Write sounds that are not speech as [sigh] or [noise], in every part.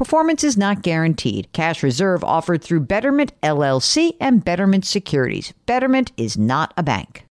Performance is not guaranteed. Cash reserve offered through Betterment LLC and Betterment Securities. Betterment is not a bank.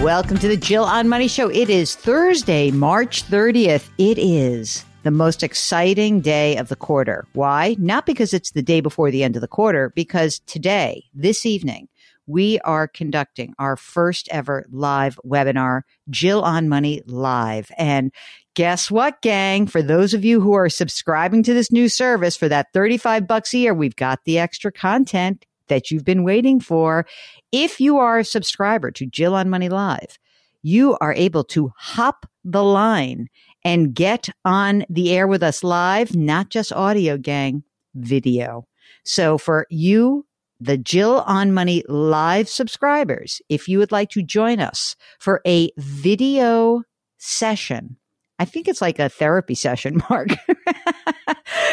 Welcome to the Jill on Money Show. It is Thursday, March 30th. It is the most exciting day of the quarter. Why? Not because it's the day before the end of the quarter, because today, this evening, we are conducting our first ever live webinar, Jill on Money Live. And guess what, gang? For those of you who are subscribing to this new service for that 35 bucks a year, we've got the extra content that you've been waiting for. If you are a subscriber to Jill on Money Live, you are able to hop the line and get on the air with us live, not just audio, gang, video. So for you the Jill on Money live subscribers, if you would like to join us for a video session, I think it's like a therapy session, [laughs] Mark.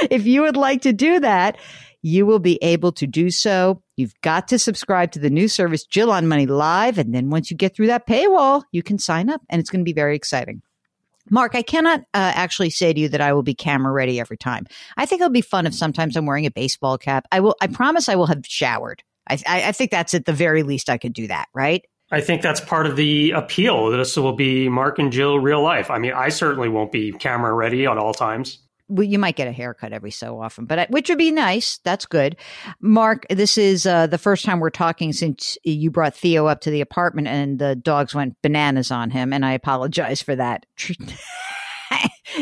if you would like to do that, you will be able to do so. You've got to subscribe to the new service, Jill on Money Live. And then once you get through that paywall, you can sign up and it's going to be very exciting. Mark, I cannot uh, actually say to you that I will be camera ready every time. I think it'll be fun if sometimes I'm wearing a baseball cap. I will. I promise I will have showered. I, I, I think that's at the very least I could do that. Right. I think that's part of the appeal. This will be Mark and Jill real life. I mean, I certainly won't be camera ready at all times well, you might get a haircut every so often, but which would be nice. That's good. Mark, this is uh, the first time we're talking since you brought Theo up to the apartment and the dogs went bananas on him, and I apologize for that. [laughs] he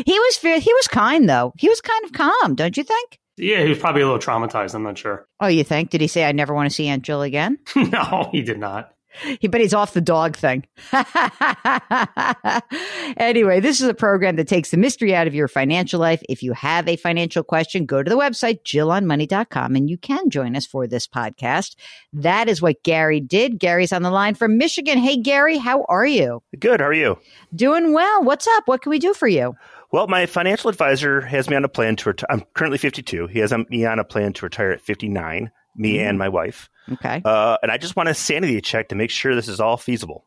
was he was kind though. He was kind of calm, don't you think? Yeah, he was probably a little traumatized. I'm not sure. Oh, you think? Did he say I never want to see Aunt Jill again? [laughs] no, he did not. He, but he's off the dog thing. [laughs] anyway, this is a program that takes the mystery out of your financial life. If you have a financial question, go to the website, jillonmoney.com, and you can join us for this podcast. That is what Gary did. Gary's on the line from Michigan. Hey, Gary, how are you? Good. How are you? Doing well. What's up? What can we do for you? Well, my financial advisor has me on a plan to retire. I'm currently 52. He has me on a plan to retire at 59, me and my wife. Okay. Uh, and I just want a sanity check to make sure this is all feasible.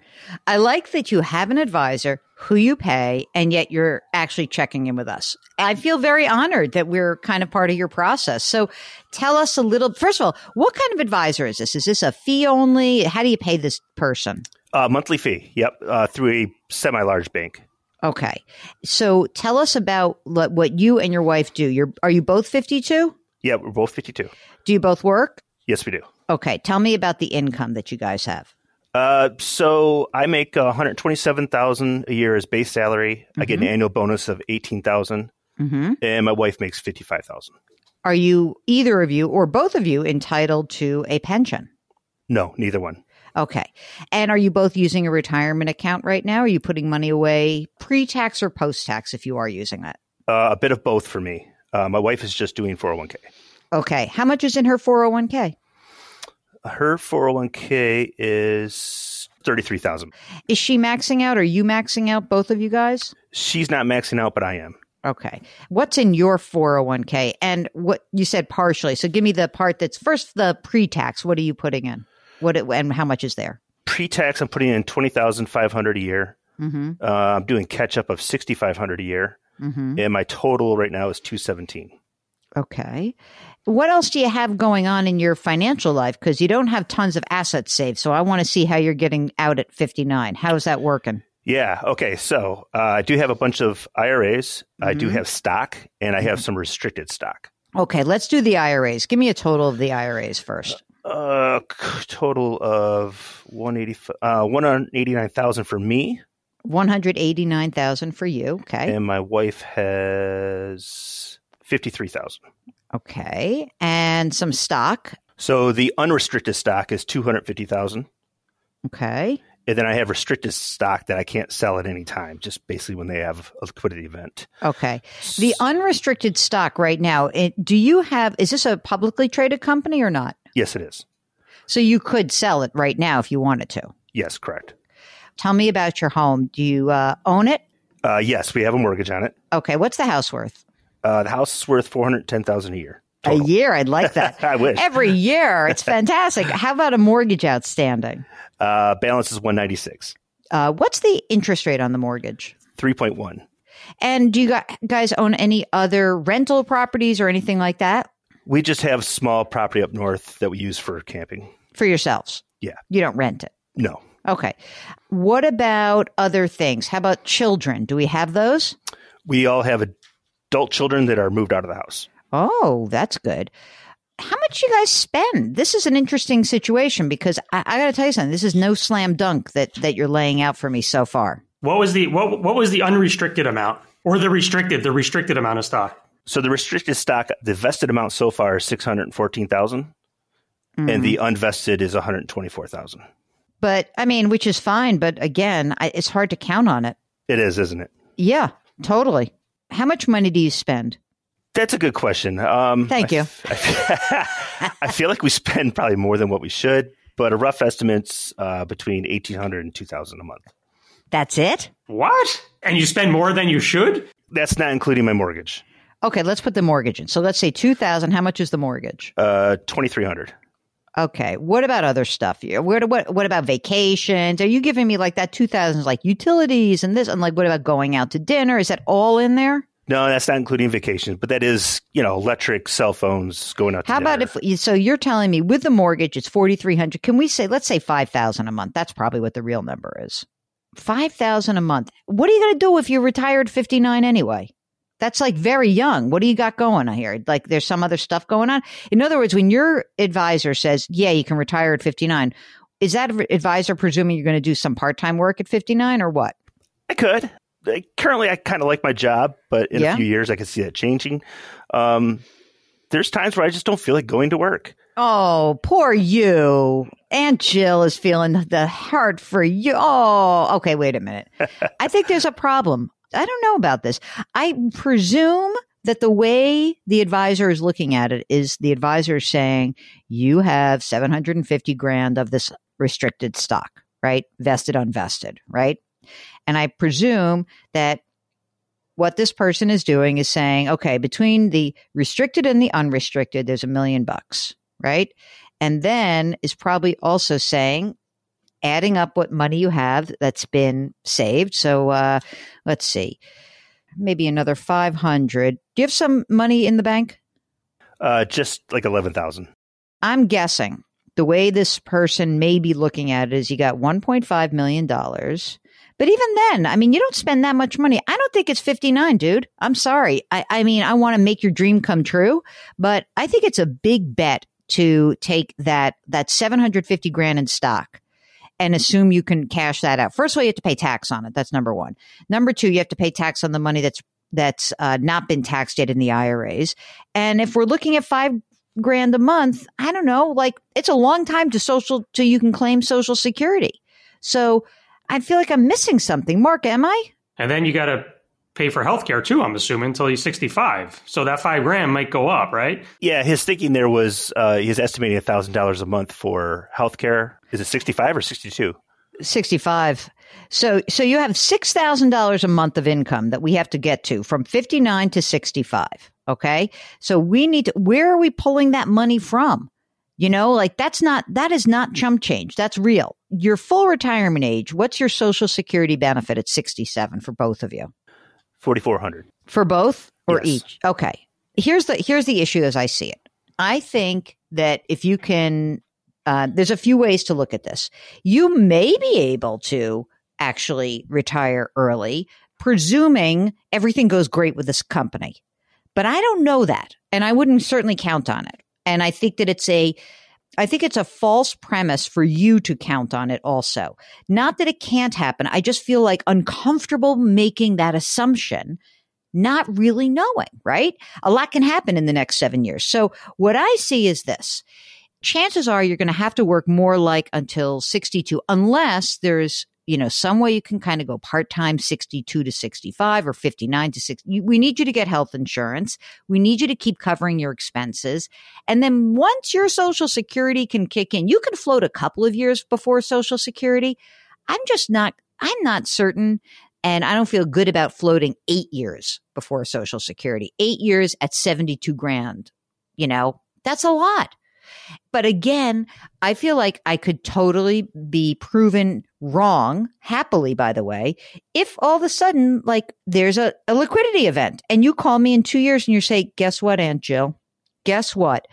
I like that you have an advisor who you pay, and yet you're actually checking in with us. I feel very honored that we're kind of part of your process. So tell us a little, first of all, what kind of advisor is this? Is this a fee only? How do you pay this person? Uh, monthly fee. Yep. Uh, through a semi large bank. Okay. So tell us about what you and your wife do. You're, are you both 52? Yeah, we're both 52. Do you both work? Yes, we do. Okay, tell me about the income that you guys have. Uh, so I make one hundred twenty-seven thousand a year as base salary. Mm-hmm. I get an mm-hmm. annual bonus of eighteen thousand, mm mm-hmm. and my wife makes fifty-five thousand. Are you either of you or both of you entitled to a pension? No, neither one. Okay. And are you both using a retirement account right now? Are you putting money away pre-tax or post-tax if you are using it? Uh, a bit of both for me. Uh, my wife is just doing 401k. Okay. How much is in her 401k? her 401k is 33,000. Is she maxing out? Are you maxing out both of you guys? She's not maxing out, but I am. Okay. What's in your 401k? And what you said partially. So give me the part that's first the pre-tax. What are you putting in? What it, and how much is there? Pre-tax, I'm putting in twenty thousand five hundred a year. Mm-hmm. Uh, I'm doing catch up of sixty five hundred a year, Mm-hmm. and my total right now is two seventeen. Okay. What else do you have going on in your financial life? Because you don't have tons of assets saved. So I want to see how you're getting out at 59. How's that working? Yeah. Okay. So uh, I do have a bunch of IRAs. I do Mhm. have stock, and I have some restricted stock. Okay, let's do the IRAs. Give me a total of the IRAs first. Uh, total of one eighty, uh, one hundred eighty nine thousand for me, 189,000 for you. Okay. and my wife has fifty three thousand. Okay. And some stock. So the unrestricted stock is two hundred fifty thousand, Okay. and then I have restricted stock that I can't sell at any time, just basically when they have a liquidity event. Okay. The unrestricted stock right now, it, do you have, is this a publicly traded company or not? yes, it is. So you could sell it right now if you wanted to. Yes, correct. Tell me about your home. Do you uh, own it? Uh, yes, we have a mortgage on it. Okay. What's the house worth? Uh, the house is worth four hundred ten thousand a year. A year. I'd like that. [laughs] I wish. Every year. It's [laughs] fantastic. How about a mortgage outstanding? Uh, balance is one ninety six. Uh, what's the interest rate on the mortgage? Three point one. And do you guys own any other rental properties or anything like that We just have small property up north that we use for camping. for yourselves? Yeah. You don't rent it. No, Okay. What about other things? How about children? Do we have those? we all have adult children that are moved out of the house. Oh, that's good. How much you guys spend? This is an interesting situation because I, I got to tell you something. This is no slam dunk that that you're laying out for me so far. What was the what what was the unrestricted amount or the restricted the restricted amount of stock? So the restricted stock, the vested amount so far is six hundred fourteen thousand, Mhm. and the unvested is one hundred twenty four thousand. but I mean, which is fine. But again, I, it's hard to count on it. It is, isn't it? Yeah, totally. How much money do you spend? That's a good question. Um, Thank I you. f- [laughs] I feel like we spend probably more than what we should, but a rough estimate's uh, between eighteen hundred and two thousand a month. That's it. What? And you spend more than you should? That's not including my mortgage. Okay, let's put the mortgage in. So let's say two thousand. How much is the mortgage? Uh, twenty three hundred. Okay. What about other stuff? Where what what about vacations? Are you giving me like that two thousands like utilities and this and like what about going out to dinner? Is that all in there? No, that's not including vacations, but that is, you know, electric, cell phones, going out. To How about if so you're telling me with the mortgage it's forty three hundred? Can we say let's say five thousand a month? That's probably what the real number is. Five thousand a month. What are you going to do if you're retired fifty nine anyway? That's like very young. What do you got going on here? Like there's some other stuff going on. In other words, when your advisor says, "Yeah, you can retire at 59," is that advisor presuming you're going to do some part time work at 59 or what? I could. Currently, I kind of like my job, but in Yeah. a few years, I could see that changing. Um, there's times where I just don't feel like going to work. Oh, poor you. Aunt Jill is feeling the heart for you. Oh, okay. Wait a minute. [laughs] I think there's a problem. I don't know about this. I presume that the way the advisor is looking at it is the advisor is saying you have 750 grand of this restricted stock, right? Vested, unvested, right? And I presume that what this person is doing is saying, okay, between the restricted and the unrestricted, there's a million bucks, right? And then is probably also saying, adding up what money you have that's been saved. So uh, let's see, maybe another 500. Do you have some money in the bank? Uh, just like eleven thousand. I'm guessing the way this person may be looking at it is you got $1.5 million. But even then, I mean, you don't spend that much money. I don't think it's 59, dude. I'm sorry. I, I mean, I want to make your dream come true, but I think it's a big bet to take that, that 750 grand in stock and assume you can cash that out. First of all, you have to pay tax on it. That's number one. Number two, you have to pay tax on the money that's that's uh, not been taxed yet in the IRAs. And if we're looking at five grand a month, I don't know, like it's a long time to social to you can claim social security. So I feel like I'm missing something. Mark, am I? And then you got to pay for healthcare too, I'm assuming, until he's 65. So that five grand might go up, right? Yeah, his thinking there was uh, he's estimating thousand dollars a month for healthcare. Is it sixty five or sixty two? 65. So, so you have six thousand dollars a month of income that we have to get to from fifty nine to sixty five. Okay, so we need to. Where are we pulling that money from? You know, like that's not that is not chump change. That's real. Your full retirement age. What's your Social Security benefit at sixty seven for both of you? Forty four hundred for both or Yes. each. Okay. Here's the here's the issue as I see it. I think that if you can, uh, there's a few ways to look at this. You may be able to actually retire early, presuming everything goes great with this company. But I don't know that, and I wouldn't certainly count on it. And I think that it's a I think it's a false premise for you to count on it also. Not that it can't happen. I just feel like uncomfortable making that assumption not really knowing, right? A lot can happen in the next seven years. So what I see is this. Chances are you're going to have to work more like until 62, unless there's, you know, some way you can kind of go part time 62 to 65 or 59 to 60. We need you to get health insurance. We need you to keep covering your expenses. And then once your social security can kick in, you can float a couple of years before social security. I'm just not, I'm not certain and I don't feel good about floating eight years before Social Security. Eight years at 72 grand. You know, that's a lot. But again, I feel like I could totally be proven wrong, happily, by the way, if all of a sudden, like, there's a, a liquidity event and you call me in two years and you say, guess what, Aunt Jill? Guess what?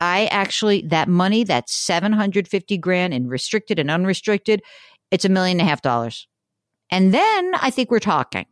I actually, that money, that 750 grand in restricted and unrestricted, it's a million and a half dollars. And then I think we're talking.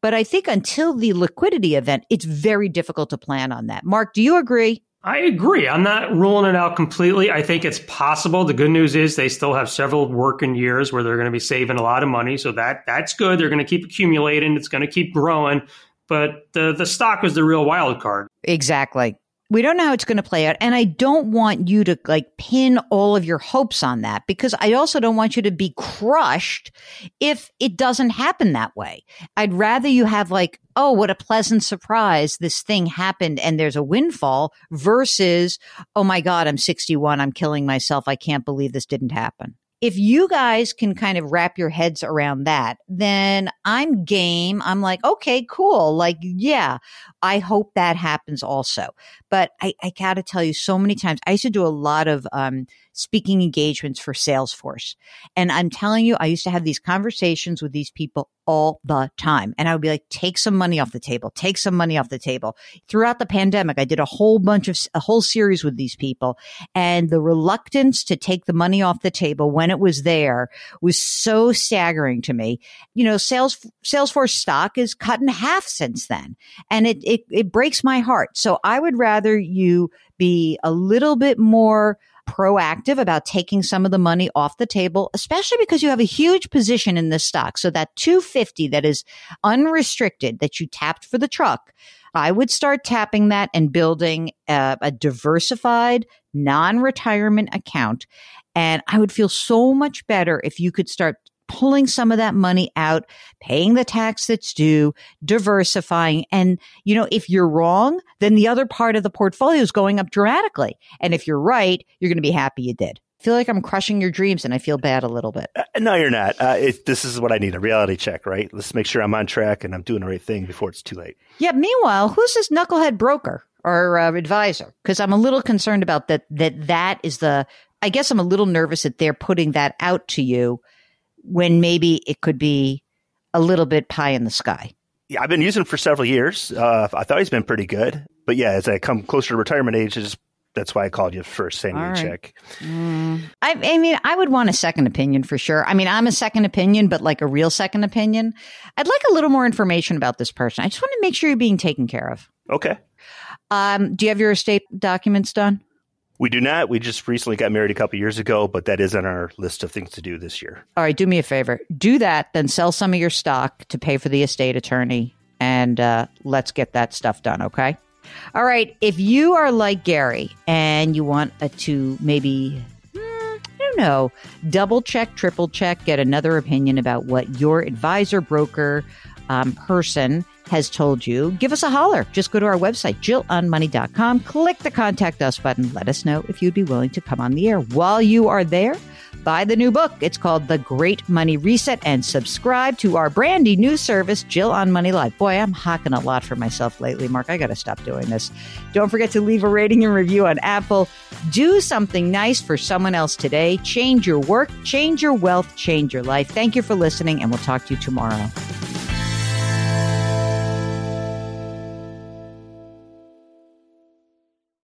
But I think until the liquidity event, it's very difficult to plan on that. Mark, do you agree? I agree. I'm not ruling it out completely. I think it's possible. The good news is they still have several working years where they're going to be saving a lot of money. So that that's good. They're going to keep accumulating. It's going to keep growing. But the the stock was the real wild card. Exactly. We don't know how it's going to play out. And I don't want you to like pin all of your hopes on that because I also don't want you to be crushed if it doesn't happen that way. I'd rather you have like, oh, what a pleasant surprise. This thing happened and there's a windfall versus, oh my God, I'm 61. I'm killing myself. I can't believe this didn't happen. If you guys can kind of wrap your heads around that, then I'm game. I'm like, okay, cool. Like, yeah, I hope that happens also. But I, I got to tell you, so many times I used to do a lot of um, speaking engagements for Salesforce. And I'm telling you, I used to have these conversations with these people all the time. And I would be like, take some money off the table, take some money off the table. Throughout the pandemic, I did a whole bunch of, a whole series with these people. And the reluctance to take the money off the table when it was there was so staggering to me. You know, sales, Salesforce stock is cut in half since then. And it, it, it breaks my heart. So I would rather you be a little bit more proactive about taking some of the money off the table, especially because you have a huge position in this stock. So that 250 that is unrestricted that you tapped for the truck, I would start tapping that and building a, a diversified non-retirement account. And I would feel so much better if you could start pulling some of that money out, paying the tax that's due, diversifying. And, you know, if you're wrong, then the other part of the portfolio is going up dramatically. And if you're right, you're going to be happy you did. I feel like I'm crushing your dreams and I feel bad a little bit. Uh, no, you're not. Uh, it, this is what I need a reality check, right? Let's make sure I'm on track and I'm doing the right thing before it's too late. Yeah. Meanwhile, who's this knucklehead broker or uh, advisor? Because I'm a little concerned about that, that that is the, I guess I'm a little nervous that they're putting that out to you when maybe it could be a little bit pie in the sky. Yeah, I've been using him for several years. Uh, I thought he's been pretty good. But yeah, as I come closer to retirement age, it's, that's why I called you first, sanity All right. check. I, I mean, I would want a second opinion for sure. I mean, I'm a second opinion, but like a real second opinion. I'd like a little more information about this person. I just want to make sure you're being taken care of. Okay. Um, do you have your estate documents done? We do not. We just recently got married a couple years ago, but that is on our list of things to do this year. All right, do me a favor. Do that, then sell some of your stock to pay for the estate attorney, and uh, let's get that stuff done, okay? All right, if you are like Gary and you want uh, to maybe, hmm, I don't know, double check, triple check, get another opinion about what your advisor, broker, um, person has told you, give us a holler. Just go to our website, jillonmoney.com, click the contact us button. Let us know if you'd be willing to come on the air. While you are there, buy the new book. It's called The Great Money Reset and subscribe to our brandy new service, Jill on Money Live. Boy, I'm hocking a lot for myself lately, Mark. I got to stop doing this. Don't forget to leave a rating and review on Apple. Do something nice for someone else today. Change your work, change your wealth, change your life. Thank you for listening, and we'll talk to you tomorrow.